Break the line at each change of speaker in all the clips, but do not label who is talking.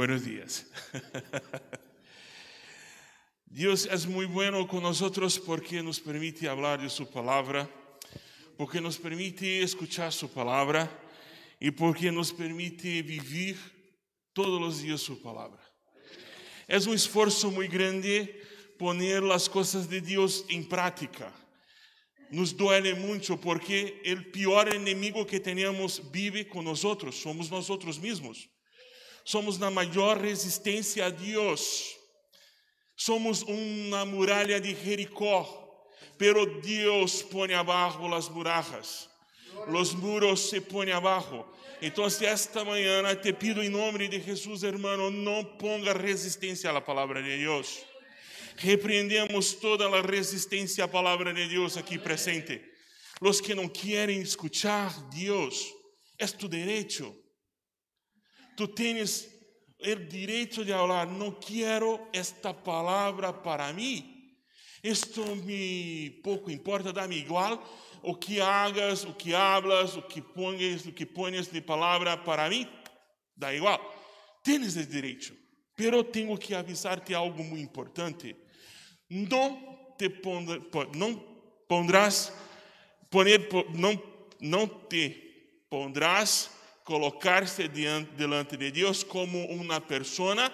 Buenos días. Dios es muy bueno con nosotros porque nos permite hablar de su palabra, porque nos permite escuchar su palabra y porque nos permite vivir todos los días su palabra. Es un esfuerzo muy grande poner las cosas de Dios en práctica. Nos duele mucho porque el peor enemigo que tenemos vive con nosotros, somos nosotros mismos. Somos la mayor resistencia a Dios. Somos uma muralha de Jericó, pero Deus põe abaixo as muralhas, os muros se põem abaixo. Então, esta manhã te pido em nome de Jesus, hermano, não ponga resistência à palavra de Deus. Repreendemos toda a resistência à palavra de Deus aqui presente. Los que não querem escuchar Deus, é tu direito. Tu tens el derecho de hablar, no quiero esta palabra para mí. Esto me poco importa, dá-me igual o que hagas, o que hablas, o que pongas, o que pones de palavra para mim, dá igual. Tienes el derecho, pero tengo que avisarte algo muy importante. No te pondrás, não não, não te pondrás colocar-se delante de Deus como uma pessoa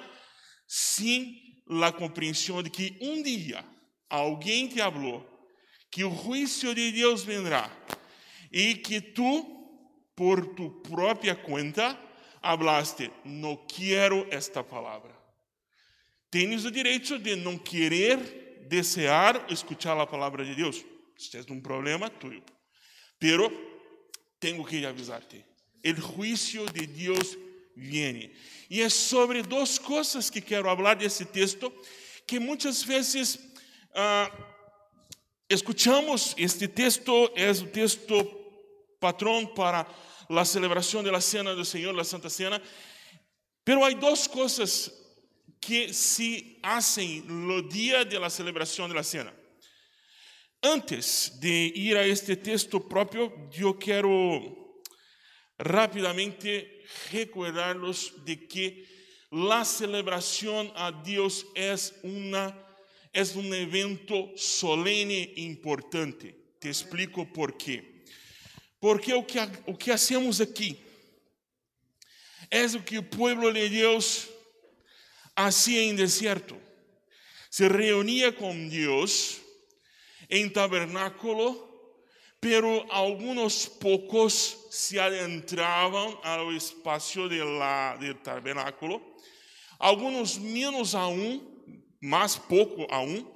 sem a compreensão de que um dia alguém te falou que o juízo de Deus vendrá e que tu, por tu própria conta, hablaste, não quero esta palavra. Tens o direito de não querer, desejar escuchar a palavra de Deus. Este é um problema tuyo. Pero tenho que avisar-te el juicio de Dios viene. E é sobre duas coisas que quero falar desse texto, que muitas vezes ah, escuchamos, este texto é o texto patrão para a celebração da cena do Senhor, a Santa Cena, pero há duas coisas que se hacen no dia da celebração da cena. Antes de ir a este texto próprio, eu quero rapidamente recordarlos de que la celebración a Dios es, una, es un evento solene importante. Te explico por qué. Porque o que, que hacemos aqui é o que o povo de Deus hacía em deserto. Se reunia com Deus em tabernáculo pero algunos pocos se adentraban al espacio de la, del tabernáculo, algunos menos aún, más poco aún,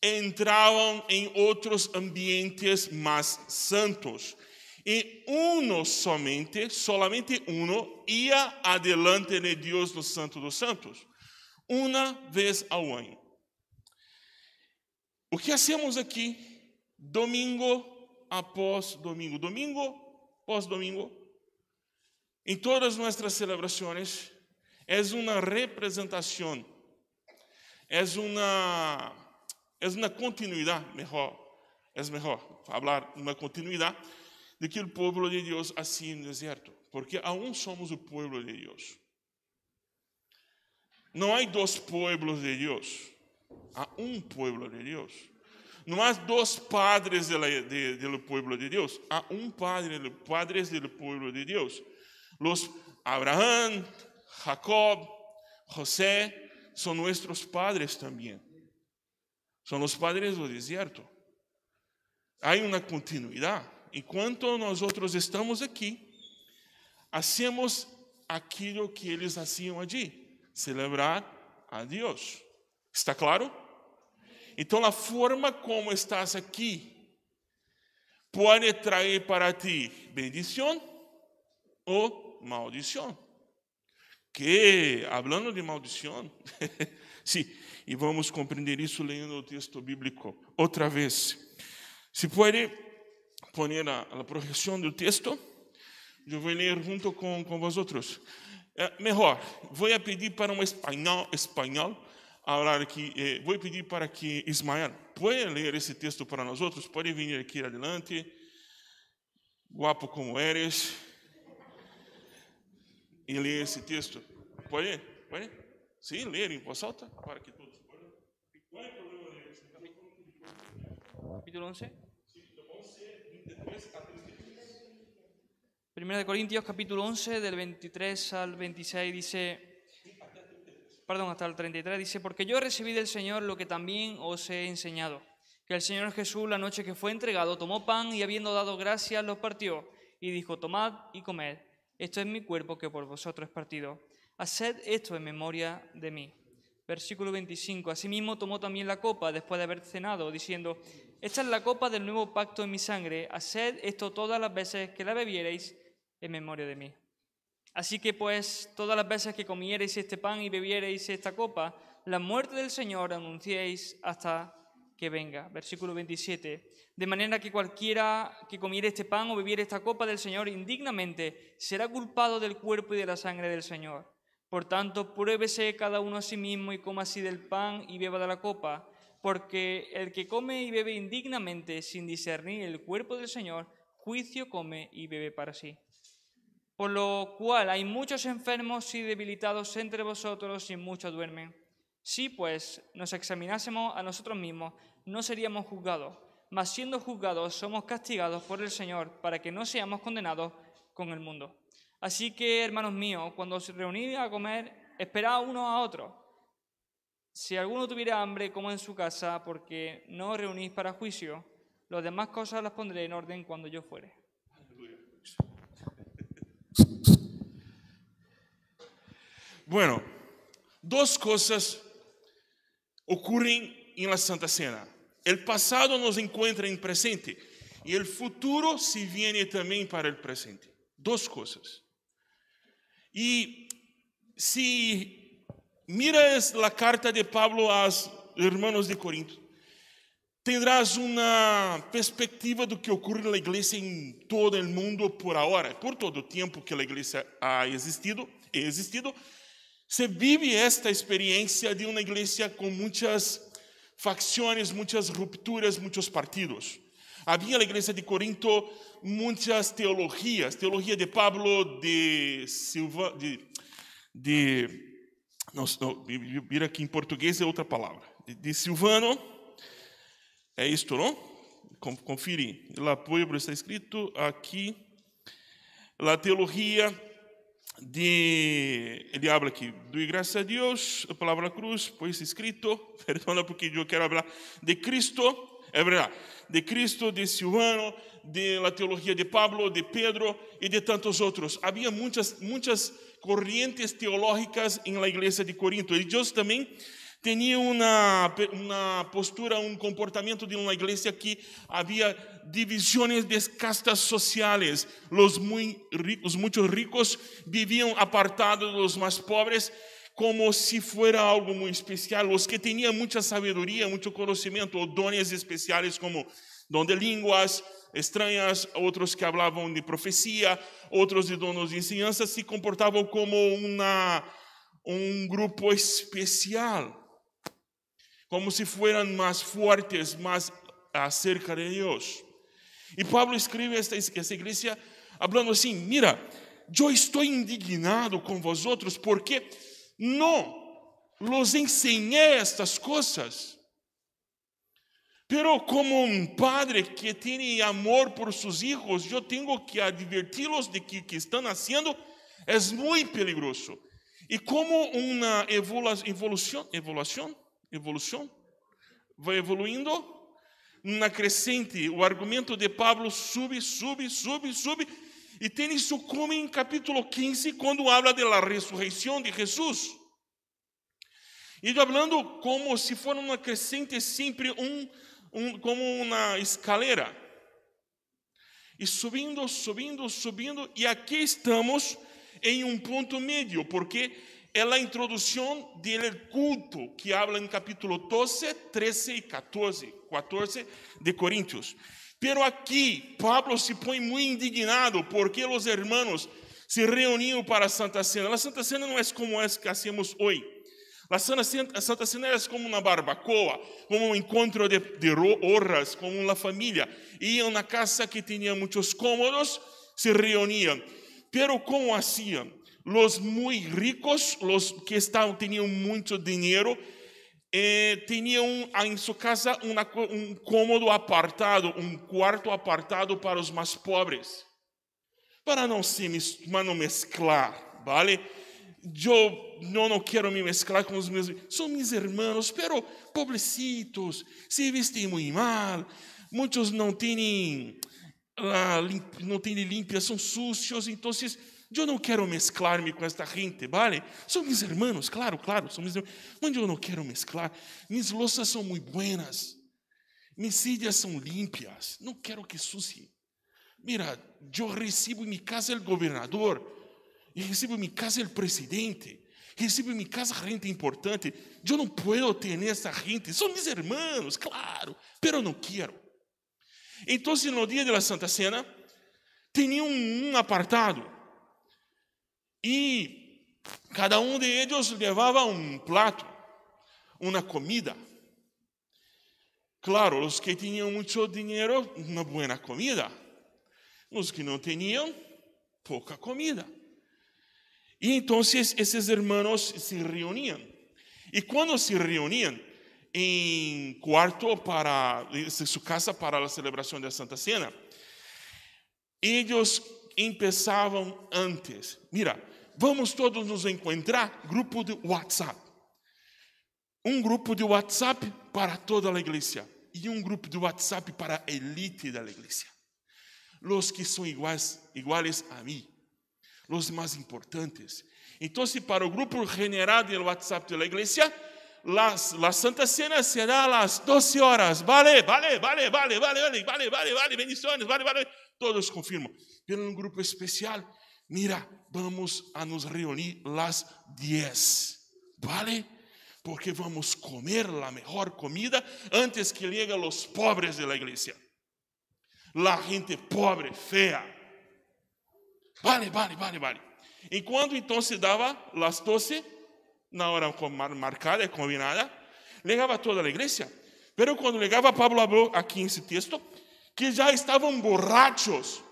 entraban en otros ambientes más santos. Y uno somente, solamente uno, ia adelante de Dios no Santo dos Santos, uma vez ao ano. O que hacemos aqui, domingo após domingo, domingo após domingo, em todas nossas celebrações, é uma representação, é uma, é uma continuidade, melhor, é melhor falar uma continuidade de que o povo de Deus assim no deserto, porque aún somos o povo de Deus. Não há dois povos de Deus, há um povo de Deus. Não há dois padres do de, de, povo de Deus, há um padre, padres do povo de Deus. Los Abraham, Jacob, José são nossos padres também. São os padres do deserto. Há uma continuidade. Enquanto nós estamos aqui, hacemos aquilo que eles faziam ali, celebrar a Deus. Está claro? Então, a forma como estás aqui pode trazer para ti bendição ou maldição. Que, hablando de maldição, sim, e vamos compreender isso lendo o texto bíblico outra vez. Se pode pôr a, a projeção do texto, eu vou ler junto com, com vosotros. É, melhor, vou pedir para um espanhol, espanhol hablar aqui. Eh, vou pedir para que Ismael pueda ler esse texto para nós outros. Pode vir aqui adelante. Guapo como eres. E ler esse texto. Pode? ¿Puede? Sí, leer en voz alta para que todos puedan.
Capítulo 11. Primera de Corintios, capítulo 11, del 23 al 26, dice, perdón, hasta el 33, dice, porque yo recibí del Señor lo que también os he enseñado, que el Señor Jesús la noche que fue entregado tomó pan y habiendo dado gracias los partió y dijo, tomad y comed, esto es mi cuerpo que por vosotros es partido, haced esto en memoria de mí. Versículo 25, asimismo tomó también la copa después de haber cenado, diciendo, esta es la copa del nuevo pacto en mi sangre, haced esto todas las veces que la bebiereis en memoria de mí. Así que pues todas las veces que comiereis este pan y bebiereis esta copa, la muerte del Señor anunciéis hasta que venga. Versículo 27. De manera que cualquiera que comiere este pan o bebiere esta copa del Señor indignamente será culpado del cuerpo y de la sangre del Señor. Por tanto, pruébese cada uno a sí mismo y coma así del pan y beba de la copa, porque el que come y bebe indignamente sin discernir el cuerpo del Señor, juicio come y bebe para sí. Por lo cual hay muchos enfermos y debilitados entre vosotros y muchos duermen. Si pues nos examinásemos a nosotros mismos, no seríamos juzgados, mas siendo juzgados somos castigados por el Señor para que no seamos condenados con el mundo. Así que, hermanos míos, cuando os reunís a comer, esperad uno a otro. Si alguno tuviera hambre, como en su casa, porque no os reunís para juicio, las demás cosas las pondré en orden cuando yo fuere.
Bueno, dos cosas ocurren en la Santa Cena. El pasado nos encuentra en presente y el futuro se viene también para el presente. Dos cosas. Y si miras la carta de Pablo a los hermanos de Corinto, tendrás una perspectiva de lo que ocurre en la iglesia en todo el mundo por ahora, por todo el tiempo que la iglesia ha existido, existido se vive esta experiencia de una iglesia con muchas facciones, muchas rupturas, muchos partidos. Había en la iglesia de Corinto muchas teologías, teología de Pablo, de Silva, de, de não, vira aqui em português é outra palavra, de, de Silvano, é isto, não? Confere, o apoio está escrito aqui, a teologia de, ele habla aqui, doy graças a Deus, a palavra cruz, pois escrito, perdona porque eu quero falar de Cristo, é verdade, de Cristo, de Silvano, de la teologia de Pablo, de Pedro e de tantos outros. Havia muitas, muitas corrientes teológicas em la igreja de Corinto. E Deus também tinha uma, uma postura, um comportamento de uma igreja que havia divisões de castas sociais. Os muito ricos, muitos ricos viviam apartados dos mais pobres, como se fosse algo muito especial. Os que tinham muita sabedoria, muito conhecimento, ou dones especiais como dom de línguas estranhas, outros que falavam de profecia, outros de donos de ensinança, se comportavam como uma, um grupo especial como si fueran más fuertes, más acerca de Dios. Y Pablo escribe a esta, esta iglesia hablando así, mira, yo estoy indignado con vosotros porque no los enseñé estas cosas. Pero como un padre que tiene amor por sus hijos, yo tengo que advertirlos de que que están haciendo es muy peligroso. Y como una evolución, evolución evolução, vai evoluindo na crescente. O argumento de Pablo sube, sube, sube, sube. E tem isso como em capítulo 15, quando habla de la ressurreição de Jesus. E falando como se fosse uma crescente sempre um, um, como uma escalera. E subindo, subindo, subindo, e aqui estamos em um ponto médio, porque é a introdução do culto que habla em capítulo 12, 13 e 14, 14 de Coríntios. Pero aqui Pablo se põe muito indignado porque os hermanos se reuniam para a Santa Cena. A Santa Cena não é como essa que hacemos hoje. A Santa Cena, Santa Cena é como uma barbacoa, como um encontro de, de honras, como uma família. Iam na casa que tinha muitos cômodos, se reuniam. Pero como hacían? Los muy ricos, los que estavam, tinham muito dinheiro, eh, tinham em sua casa um cômodo apartado, um quarto apartado para os mais pobres, para não se para mesclar, vale? Eu não, não quero me mesclar com os meus, são meus irmãos, pero pobrecitos, se vestem muito mal, muitos não têm, ah, não têm limpia, são sucios, então eu não quero mesclar-me com esta gente, vale? São meus irmãos, claro, claro, são meus irmãos, mas eu não quero mesclar. Minhas louças são muito buenas, minhas silhas são limpias, não quero que sucie. Mira, eu recebo em minha casa o governador, recebo em minha casa o presidente, recebo em minha casa gente importante. Eu não posso ter essa gente, são meus irmãos, claro, pero não quero. Então, no dia da Santa Cena, tinha um apartado e cada um de eles levava um prato, uma comida. Claro, os que tinham muito dinheiro, uma boa comida. Os que não tinham, pouca comida. E então esses irmãos se reuniam. E quando se reuniam em quarto para em sua casa para a celebração da Santa Cena, eles empezavam antes. Mira, vamos todos nos encontrar, grupo de WhatsApp. Um grupo de WhatsApp para toda a igreja e um grupo de WhatsApp para a elite da igreja. Los que são iguais, iguais a mim, los mais importantes. Então, para o grupo general do WhatsApp da igreja, las, la Santa Cena será las 12 horas. Vale, vale, vale, vale, vale, vale, vale, vale, vale, bendições, vale, vale. Todos confirmam. Pelo um grupo especial, mira, vamos a nos reunir las 10. ¿Vale? Porque vamos comer la mejor comida antes que lleguen los pobres de la iglesia. La gente pobre, fea. Vale, vale, vale, vale. Enquanto então se dava las 12, na hora marcada, combinada, ligava toda a igreja. Pero quando ligava, Pablo falou aqui nesse texto que já estavam borrachos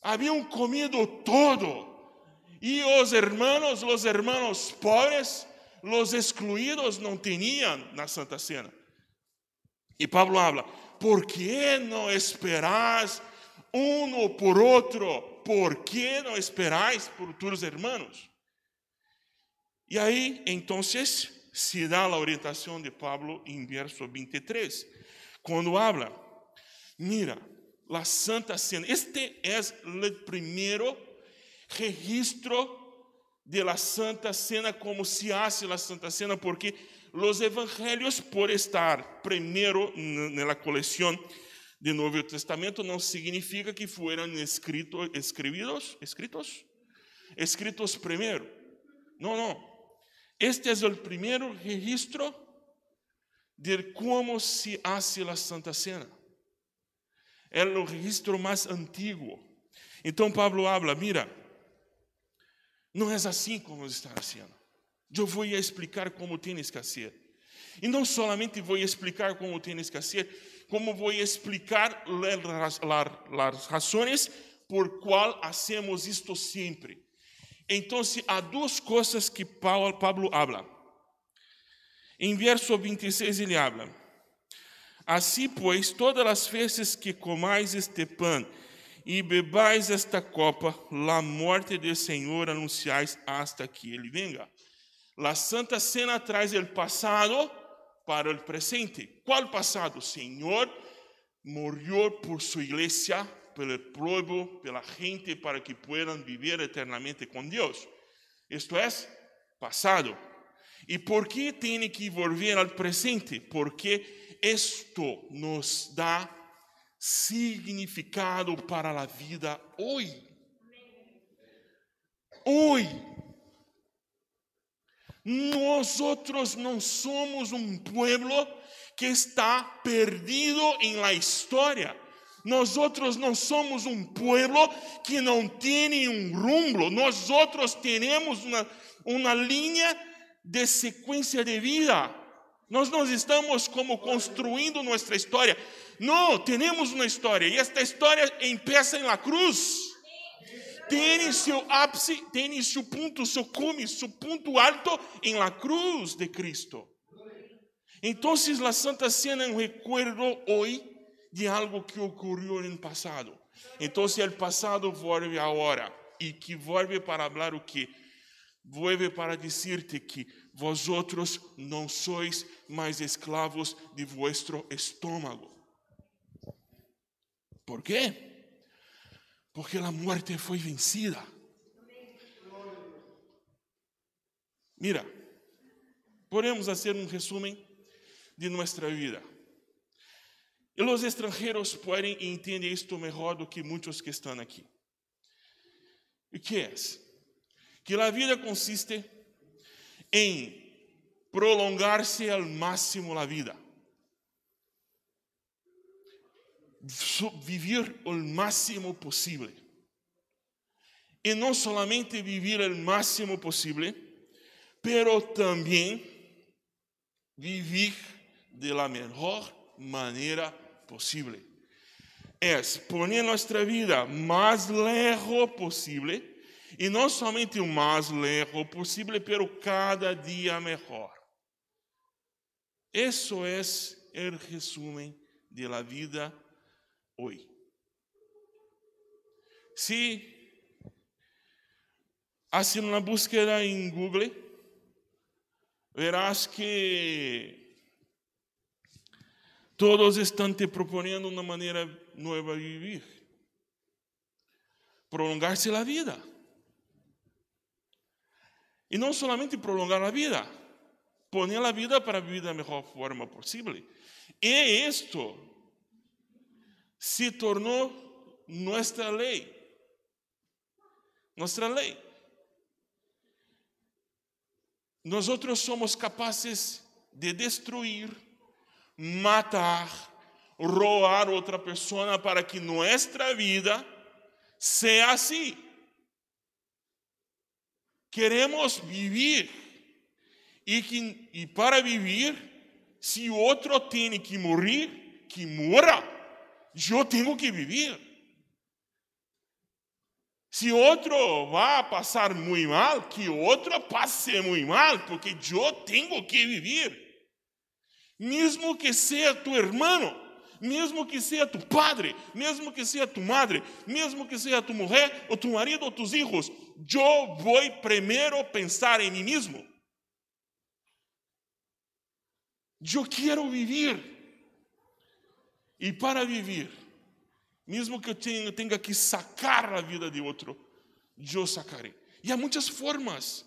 habían comido todo. Y los hermanos, los hermanos pobres, los excluidos no tenían la Santa Cena. Y Pablo habla, ¿por qué no esperáis uno por otro? ¿Por qué no esperáis por tus hermanos? Y ahí entonces se da la orientación de Pablo en verso 23, cuando habla, mira, la Santa Cena. Este é o primeiro registro de la Santa Cena, como se hace la Santa Cena, porque los evangelios, por estar primeiro na coleção do Novo Testamento, não significa que fueran escritos, escritos, escritos, escritos primeiro. Não, não. Este é o primeiro registro de como se hace la Santa Cena é o registro mais antigo. Então Pablo habla, mira, não é assim como está fazendo. Eu vou explicar como tens que fazer. E não solamente vou explicar como tens que fazer, como vou explicar as razões por qual hacemos isto sempre. Então, há duas coisas que Pablo habla. Em verso 26 ele habla: Assim, pois, todas as vezes que comais este pão e bebais esta copa, a morte do Senhor anunciais hasta que Ele venga. A Santa Cena traz o passado para o presente. Qual passado? Senhor morreu por sua igreja, pelo povo, pela gente, para que puedan viver eternamente com Deus. Isto é passado. E por que tem que volver ao presente? Porque esto nos dá significado para a vida hoje. Hoje. Nós outros não somos um pueblo que está perdido em la história. Nós outros não somos um pueblo que não tem um rumbo. Nós outros temos uma, uma linha de sequência de vida. Nós não estamos como construindo nossa história. Não, temos uma história e esta história empieza em la cruz. tem seu ápice, tem seu ponto, seu cume, seu ponto alto em la cruz de Cristo. Então, a Santa Cena é um recuerdo hoje de algo que ocorreu no passado. Então, o passado volve agora e que volve para falar o que? Volve para dizer-te que vosotros não sois mais escravos de vuestro estômago. ¿Por quê? Porque a morte foi vencida. Mira, podemos fazer um resumo de nossa vida. E os estrangeiros podem entender isto melhor do que muitos que estão aqui. E que é? Que a vida consiste em prolongar-se ao máximo a vida. Viver o máximo possível. E não somente viver o máximo possível, pero também viver de la melhor maneira possível. É poner nossa vida mais lejos possível e não somente o mais lejos possível, pero cada dia melhor. Isso é o resumo de la vida hoje. Se haces uma búsqueda em Google, verás que Todos estão te propondo uma maneira nova de viver. Prolongar-se a vida. E não somente prolongar a vida, poner a vida para viver da melhor forma possível. E isto se tornou nossa lei. Nossa lei. Nós somos capazes de destruir matar, roar outra pessoa para que nossa vida seja assim. Queremos viver e, que, e para viver, se outro tem que morrer, que morra. Eu tenho que viver. Se outro vai passar muito mal, que outro passe muito mal, porque eu tenho que viver mesmo que seja tu irmão, mesmo que seja tu padre, mesmo que seja tu madre, mesmo que seja tu mulher, ou tu marido, ou tus hijos, eu vou primeiro pensar em mim mesmo. Eu quero viver. E para viver, mesmo que eu tenha, tenha que sacar a vida de outro, eu sacarei. E há muitas formas.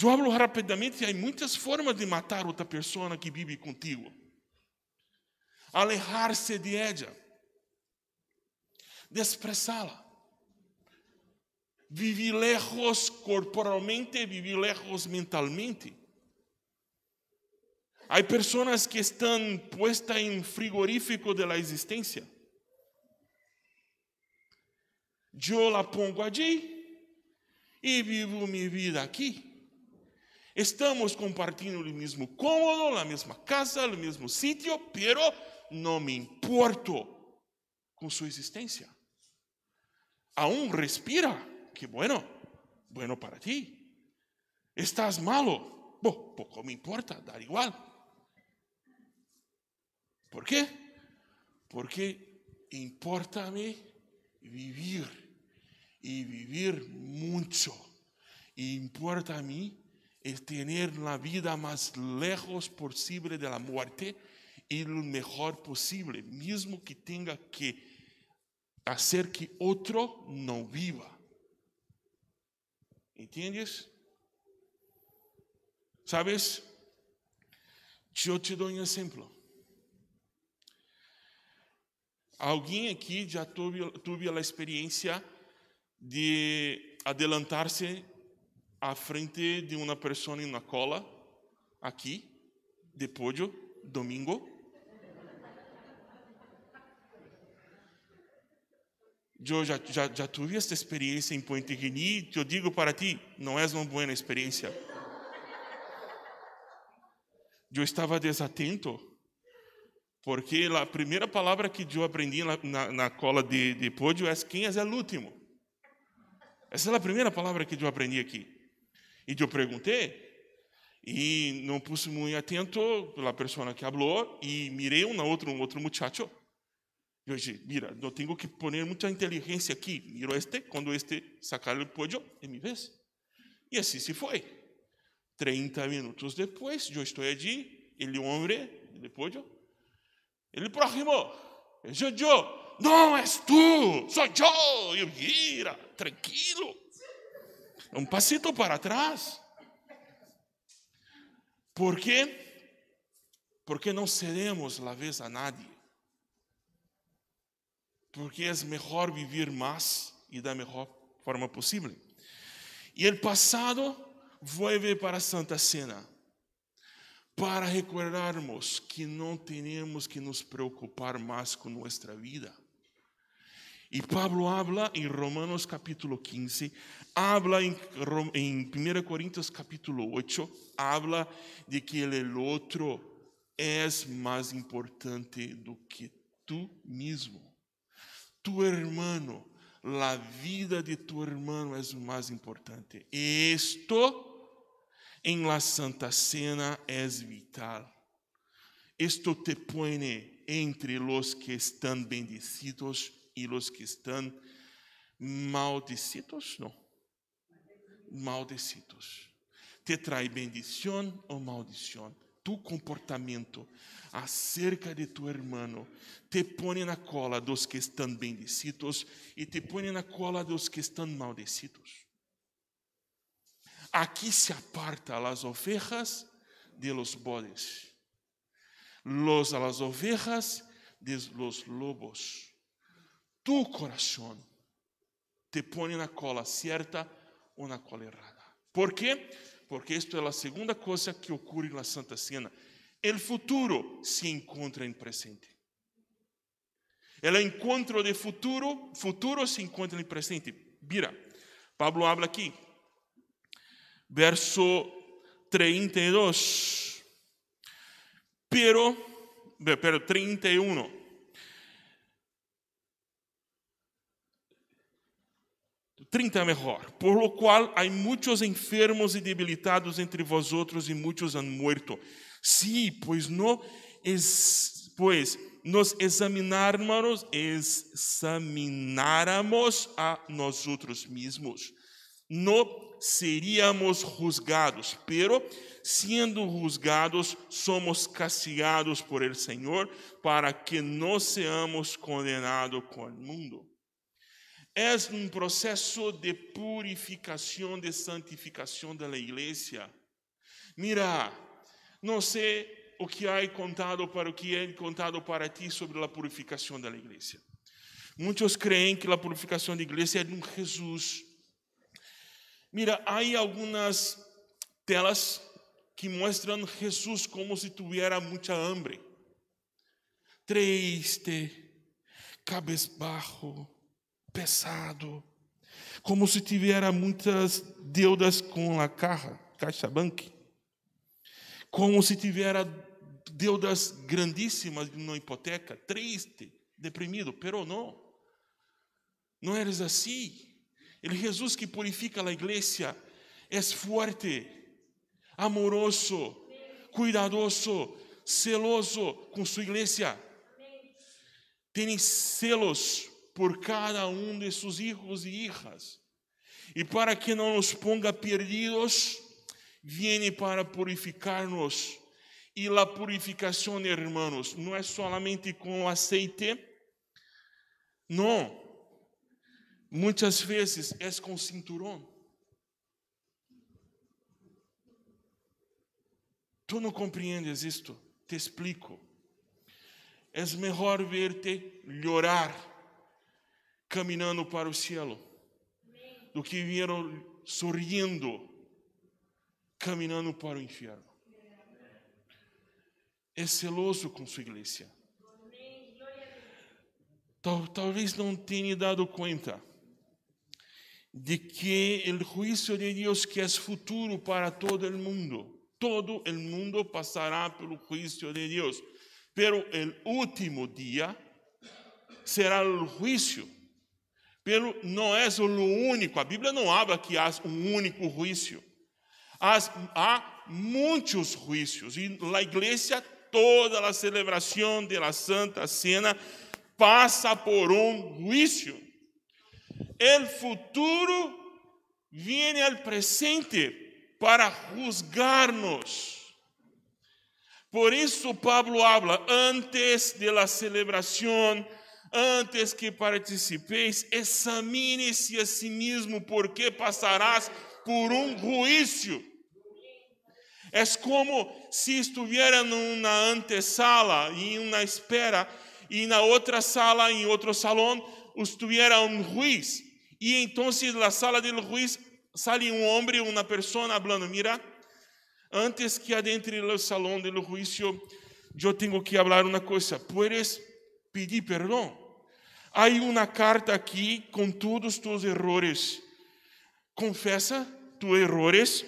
Eu hablo rapidamente, há muitas formas de matar outra pessoa que vive contigo. Alejar-se de ela, desprezá-la, viver lejos corporalmente, viver lejos mentalmente. Há pessoas que estão puestas em frigorífico da existência. Eu la pongo allí e vivo minha vida aqui. Estamos compartilhando o mesmo cômodo, a mesma casa, o mesmo sítio, pero não me importo com sua existência. Aún respira, que bueno, bueno para ti. Estás malo, Bo, pouco me importa, dá igual. ¿Por quê? Porque importa-me vivir e vivir muito. E importa a mim es tener la vida más lejos posible de la muerte y lo mejor posible, mismo que tenga que hacer que otro no viva. ¿Entiendes? ¿Sabes? Yo te doy un ejemplo. Alguém aqui já teve, teve a experiência de adelantar-se à frente de uma pessoa na cola, aqui, de pódio, domingo. Eu já, já, já tive esta experiência em Puente Guiní, eu digo para ti, não é uma boa experiência. Eu estava desatento, porque a primeira palavra que eu aprendi na, na, na cola de, de pódio é quem é o último. Essa é a primeira palavra que eu aprendi aqui. E eu perguntei, e não puse muito atento pela pessoa que falou, e mirei um outro, um outro muchacho. Eu disse, mira, eu tenho que pôr muita inteligência aqui. Miro este, quando este sacar o pollo, e me vês. E assim se foi. 30 minutos depois, eu estou ali, ele homem, ele pollo, ele próximo, eu, eu, não és tu, sou eu. Eu, mira, tranquilo. Um passito para trás. ¿Por quê? Porque não cedemos a vez a nadie. Porque é melhor viver mais e da melhor forma possível. E o passado vuelve para a Santa Cena para recordarmos que não temos que nos preocupar mais com nossa vida. E Pablo habla em Romanos capítulo 15, habla em, em 1 Coríntios capítulo 8, habla de que o outro é mais importante do que tu mesmo. Tu hermano, a vida de tu hermano é o mais importante. Esto em la Santa Cena é vital. Esto te pone entre los que están bendecidos y los que están maldecidos, não. Maldecidos. Te trae bendição ou maldição. Tu comportamento acerca de tu hermano te pone na cola dos que estão bendecidos e te pone na cola dos que estão maldecidos. Aqui se aparta las ovejas de los bodes, los a las ovejas de los lobos. Tu coração te põe na cola certa ou na cola errada. Por quê? Porque isto é a segunda coisa que ocorre na Santa Cena. O futuro se encontra em presente. O encontro de futuro, futuro se encontra em presente. Mira, Pablo habla aqui verso 32. Pero, pero 31. Trinta mejor. Por lo cual hay muchos enfermos y debilitados entre vosotros y muchos han muerto. Sí, pues no es, nos examináramos, examináramos a nosotros mismos. No seríamos juzgados, pero siendo juzgados somos castigados por el Señor para que no seamos condenados con el mundo. Es un proceso de purificación, de santificación de la iglesia. Mira, não sei o que há contado para o que é contado para ti sobre a purificação da igreja. Muitos creem que a purificação da igreja é de um Jesus Mira, há algumas telas que mostram Jesus como se tivesse muita hambre. Triste, cabisbaixo, pesado, como se tivesse muitas deudas com a caixa, caixa banque, como se tivesse deudas grandíssimas numa hipoteca, triste, deprimido, pero não, não eres assim. El Jesus que purifica a igreja é forte, amoroso, cuidadoso, celoso com sua igreja. Tem celos por cada um de seus hijos e hijas. E para que não nos ponga perdidos, viene para purificar-nos. E a purificação, hermanos, não é solamente com aceite, não Muitas vezes é com cinturão. Tu não compreendes isto? Te explico. É melhor ver-te llorar caminhando para o cielo do que vir sorrindo caminhando para o inferno. É celoso com sua igreja. Talvez não tenha dado conta de que o juízo de Deus que é futuro para todo o mundo, todo o mundo passará pelo juízo de Deus, pero o último dia será o juízo. Pelo, não é o único, a Bíblia não habla que há um único juízo. Há, há muitos juízos. E a igreja, toda a celebração da Santa Cena passa por um juízo. O futuro vem ao presente para juzgar-nos. Por isso Pablo habla antes de la antes que participeis, examine-se a si mesmo, porque passarás por um juízo. É como se estivesse numa antesala, em uma espera, e na outra sala, em outro salão, estivesse um juiz. E então, na sala do juiz, sale um homem, uma pessoa, falando: Mira, antes que adentre no salão do juízo, eu tenho que falar uma coisa. Puedes pedir perdão. Há uma carta aqui com todos os teus errores. Confessa tus errores,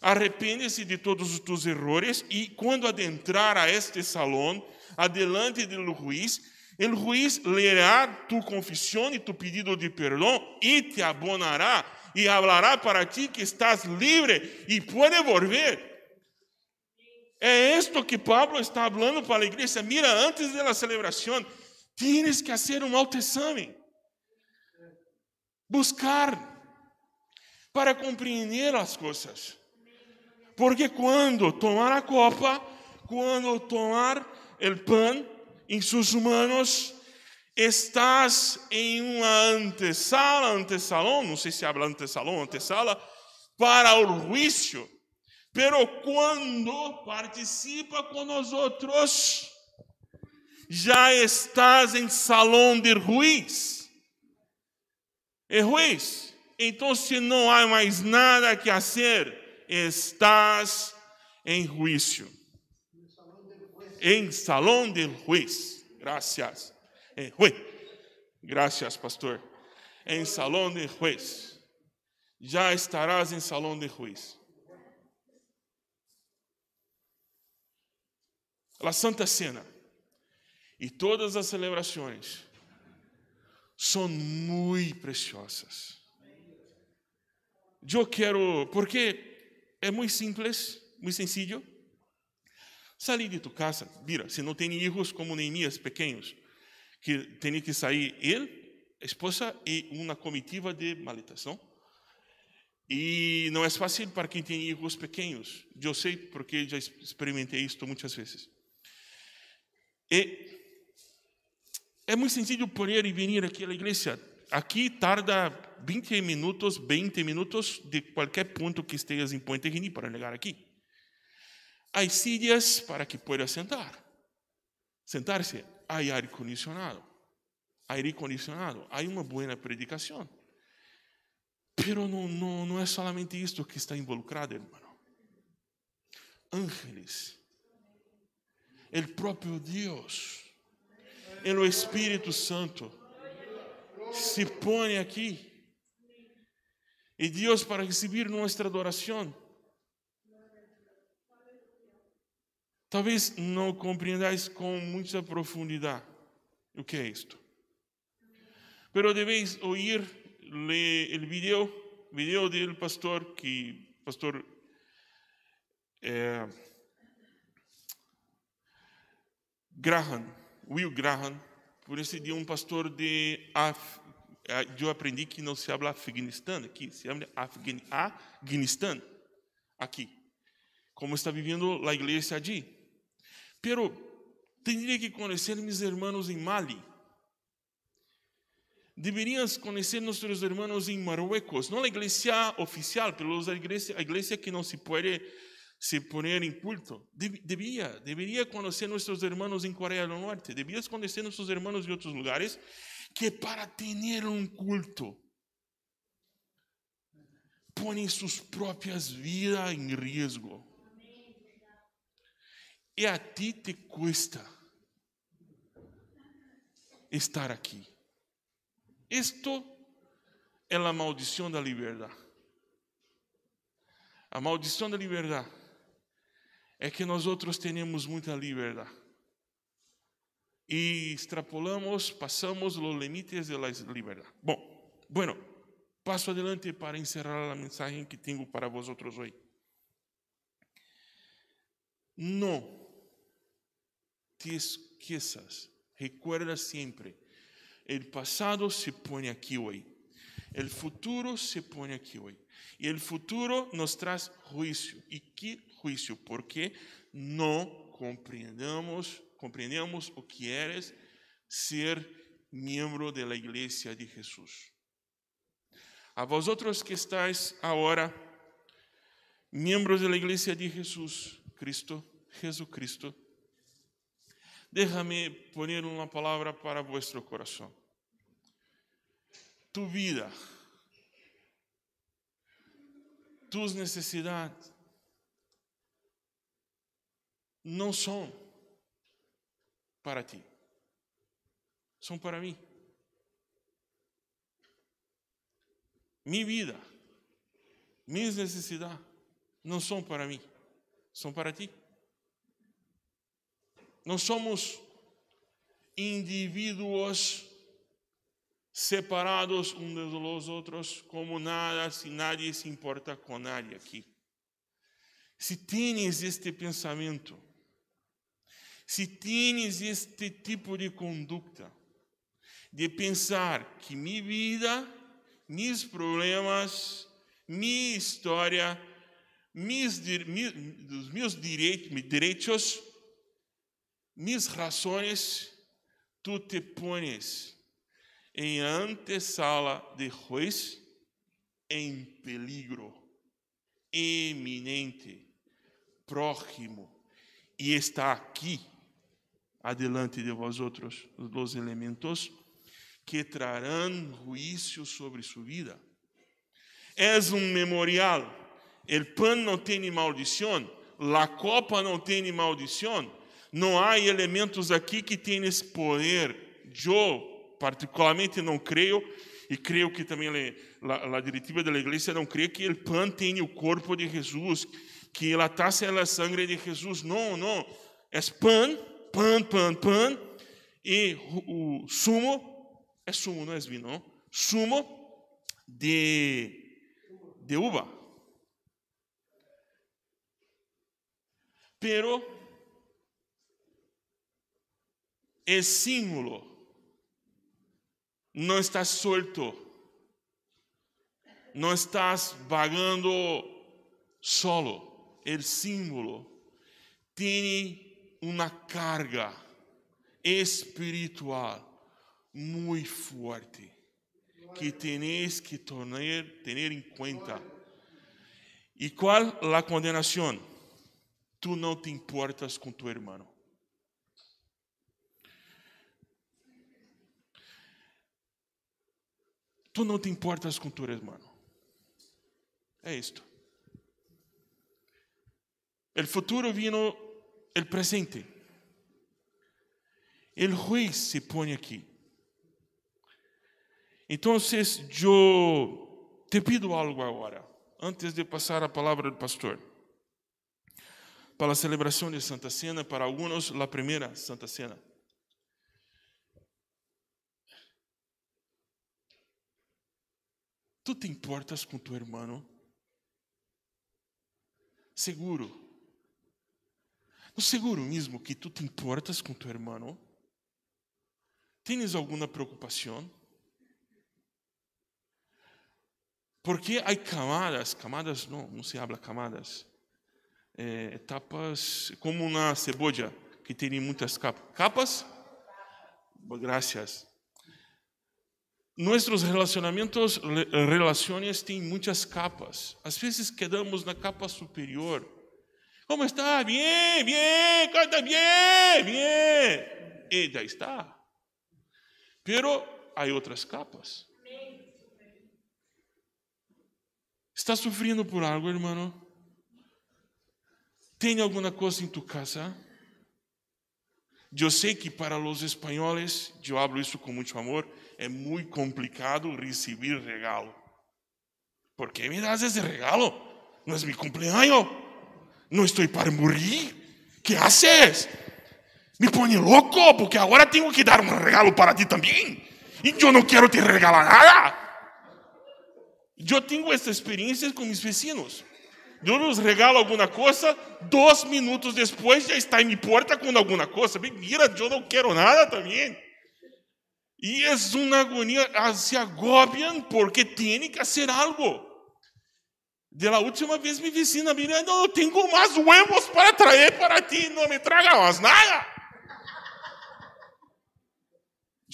arrepende-se de todos os teus errores e quando adentrar a este salão, adelante do juiz, o juiz lerá tu confissão e tu pedido de perdão e te abonará e hablará para ti que estás livre e pode volver. É isto que Pablo está falando para a igreja. Mira, antes da celebração, Tienes que hacer um autoexame. Buscar para compreender as coisas. Porque quando tomar a copa, quando tomar o pão em suas mãos, estás em uma antesala, antesalão, não sei se habla antesalão, antesala, para o juízo. Pero quando participa outros, já estás em salão de juiz. É juiz. Então, se não há mais nada que fazer, estás em juízo. Em salão de juiz. Graças. Em juiz. Graças, pastor. Em salão de juiz. Já estarás em salão de juiz. A Santa Cena e todas as celebrações são muito preciosas. Eu quero, porque é muito simples, muito sencillo. Salir de tu casa, mira, se não tem filhos como Neemias pequenos, que tem que sair ele, esposa e uma comitiva de maletas, não? E não é fácil para quem tem filhos pequenos. Eu sei porque já experimentei isto muitas vezes. E é muito sencillo poder vir aqui à igreja. Aqui tarda 20 minutos, 20 minutos de qualquer ponto que estejas em Puente Rini para chegar aqui. Há silhas para que pueda sentar. Sentar-se. Há ar condicionado. Aire condicionado. Há uma boa predicação. Pero não, não, não é solamente isto que está involucrado, irmão. Ángeles. O próprio Deus o Espírito Santo se põe aqui. E Deus para receber nossa adoração. Talvez não compreendais com muita profundidade o que é isto. Pero deveis ouvir o vídeo, vídeo do pastor que pastor eh, Graham Will Graham, por esse dia um pastor de Af... eu aprendi que não se fala Afeganistão aqui, se chama Afeganistão aqui. Como está vivendo a igreja ali. Pero teria que conhecer meus irmãos em Mali. Deveríamos conhecer nossos irmãos em Marruecos, não a igreja oficial, mas a igreja, a igreja que não se pode se poner em culto. Debía, debería conocer nuestros hermanos en Corea del Norte, debías conocer nuestros hermanos de otros lugares, que para tener un culto ponen sus propias vidas en riesgo. E a ti te cuesta estar aqui. Isto é a maldição da liberdade. A maldição da liberdade é que nós outros temos muita liberdade. E extrapolamos, passamos os limites da liberdade. Bom, Bueno, passo adelante para encerrar a mensagem que tenho para vosotros hoje. Não te esqueças, recuerda sempre, o passado se põe aqui hoje, o futuro se põe aqui hoje. E o futuro nos traz juízo. E que juízo? Porque não compreendemos, compreendemos o que eres ser membro da igreja de Jesus. A vosotros que estáis agora, membros da igreja de Jesus Cristo, Jesucristo, déjame poner uma palavra para vuestro coração. Tu vida, tus necessidades não são para ti, são para mim. Minha vida, minhas necessidades não são para mim, são para ti. Nós somos indivíduos separados uns dos outros, como nada, se nadie se importa com nadie aqui. Se tens este pensamento, se tens este tipo de conduta, de pensar que minha vida, meus problemas, minha história, mis, mis, os meus direitos, minhas razões, tu te pones em antesala de juiz em peligro eminente, próximo, e está aqui, adelante de vós outros, os elementos que trarão juízo sobre sua vida. É um memorial. O pão não tem maldição, a copa não tem maldição. Não há elementos aqui que têm esse poder. Eu particularmente não creio, e creio que também a, a diretiva da igreja não crê que o pão tem o corpo de Jesus, que a taça é a sangue de Jesus. Não, não. É pão, pão, pão, pão, e o, o sumo, é sumo, não é não? Sumo de, de uva. Pero é símbolo não estás solto, não estás vagando solo. O símbolo tem uma carga espiritual muito forte que tenéis que tener, tener em conta. E qual a condenação? Tu não te importas com tu irmão. Tu não te importas com tu hermano. É isto. El futuro vino el presente. El juiz se põe aqui. Então, eu te pido algo agora, antes de passar a palavra do pastor. Para a celebração de Santa Cena, para alguns, a primeira Santa Cena. ¿Tú te importas com tu hermano? Seguro. Seguro mesmo que tu te importas com tu hermano? ¿Tienes alguma preocupação? Porque há camadas, camadas não, não se habla camadas, é, etapas como uma cebolla que tem muitas capas. Capas? Graças. Nossos relacionamentos, relações têm muitas capas. Às vezes quedamos na capa superior. Como está? Bem, bem, canta bem, bem. E já está. Pero há outras capas. Está sofrendo por algo, irmão? Tem alguma coisa em tu casa? Eu sei que para os espanhóis, eu hablo isso com muito amor, é muito complicado receber regalo. ¿Por que me das esse regalo? Não é meu cumpleaños. Não estou para morrer. Que haces? Me põe louco, porque agora tenho que dar um regalo para ti também. E eu não quero te regalar nada. Eu tenho essa experiência com meus vecinos. Eu los regalo alguma coisa, dois minutos depois já está em minha porta com alguma coisa. Mira, eu não quero nada também. E é uma agonia, se agobiam porque têm que fazer algo. De la última vez mi vecina, mira, não tenho mais huevos para trazer para ti, não me traga mais nada.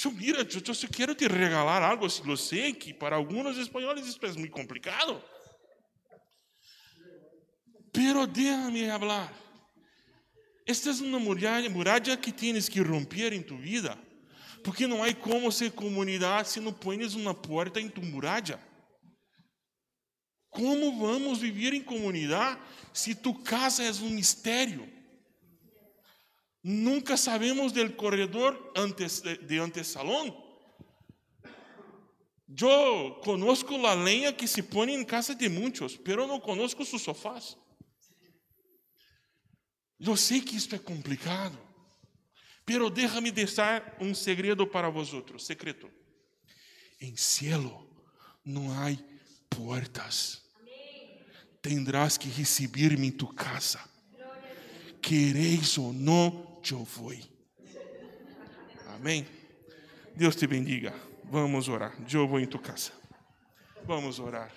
Eu, mira, eu, eu só quero te regalar algo, eu sei que para alguns espanhóis isso é muito complicado. Pero déjame hablar. Esta é uma muralha que tienes que romper em tu vida. Porque não há como ser comunidade se não pões uma porta em tu muralha. Como vamos viver em comunidade se tu casa é um mistério? Nunca sabemos del corredor antes de, antesalón. Eu conozco a lenha que se põe em casa de muitos, pero não conozco sus sofás. Eu sei que isto é complicado, pero déjame deixar um segredo para vosotros, secreto. Em cielo não há portas. Tendrás que receber-me em tu casa. Quereis ou não, eu vou. Amém. Deus te bendiga. Vamos orar. Eu vou em tu casa. Vamos orar.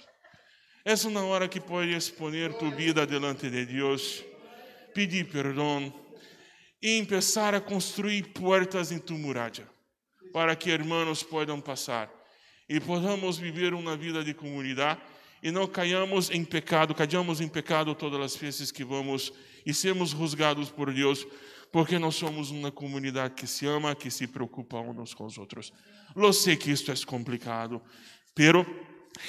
Essa é uma hora que podes poner tu vida delante de Deus pedir perdão e começar a construir portas em tu muralha, para que irmãos possam passar e podamos viver uma vida de comunidade e não caiamos em pecado, caiamos em pecado todas as vezes que vamos e sermos juzgados por Deus, porque nós somos uma comunidade que se ama, que se preocupa uns com os outros. Eu sei que isto é complicado, pero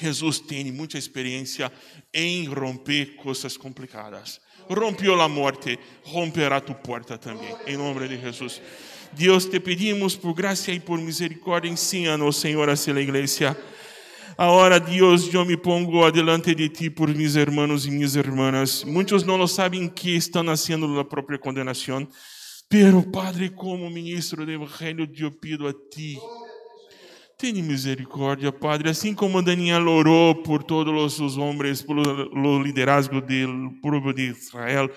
Jesus tem muita experiência em romper coisas complicadas rompió a morte, romperá tu porta também, em nome de Jesus. Deus, te pedimos por graça e por misericórdia, ensina-nos, Senhor, a ser a igreja. Agora, Deus, eu me pongo adelante de ti por mis hermanos e minhas irmãs. Muitos não lo sabem que estão nascendo a própria condenação. Pero, Padre, como ministro do Evangelho, eu pido a ti Tenha misericórdia, Padre, assim como Daniel orou por todos os homens, pelo liderazgo do povo de Israel,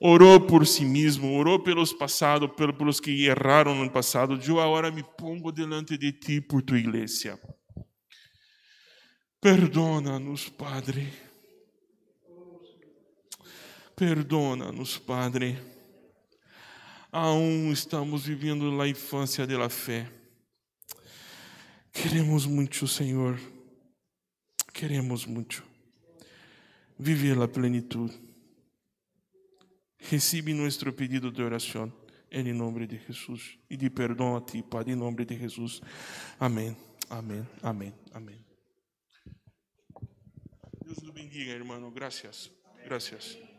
orou por si mesmo, orou pelos passados, pelos que erraram no passado. Eu agora me pongo delante de ti por tua igreja. Perdona-nos, Padre. Perdona-nos, Padre. Aún estamos vivendo a infância da fé Queremos muito, Senhor. Queremos muito viver a plenitude. Recebe nosso pedido de oração em nome de Jesus e de perdão a ti, Pai, em nome de Jesus. Amém. Amém. Amém. Amém. Deus o bendiga, irmão. Graças. Graças.